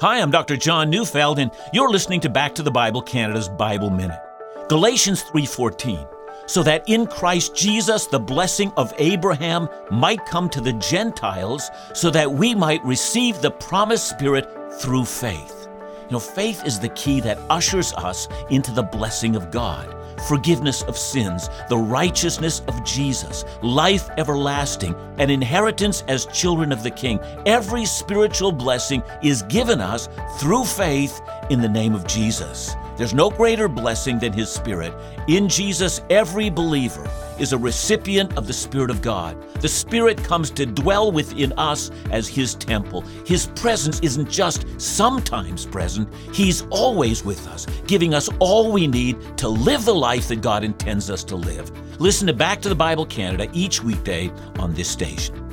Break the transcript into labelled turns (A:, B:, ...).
A: Hi, I'm Dr. John Neufeld and you're listening to Back to the Bible Canada's Bible Minute. Galatians 3:14 so that in Christ Jesus the blessing of Abraham might come to the Gentiles so that we might receive the promised spirit through faith. You know, faith is the key that ushers us into the blessing of God forgiveness of sins, the righteousness of Jesus, life everlasting, an inheritance as children of the King. Every spiritual blessing is given us through faith in the name of Jesus. There's no greater blessing than His Spirit. In Jesus, every believer is a recipient of the Spirit of God. The Spirit comes to dwell within us as His temple. His presence isn't just sometimes present, He's always with us, giving us all we need to live the life that God intends us to live. Listen to Back to the Bible Canada each weekday on this station.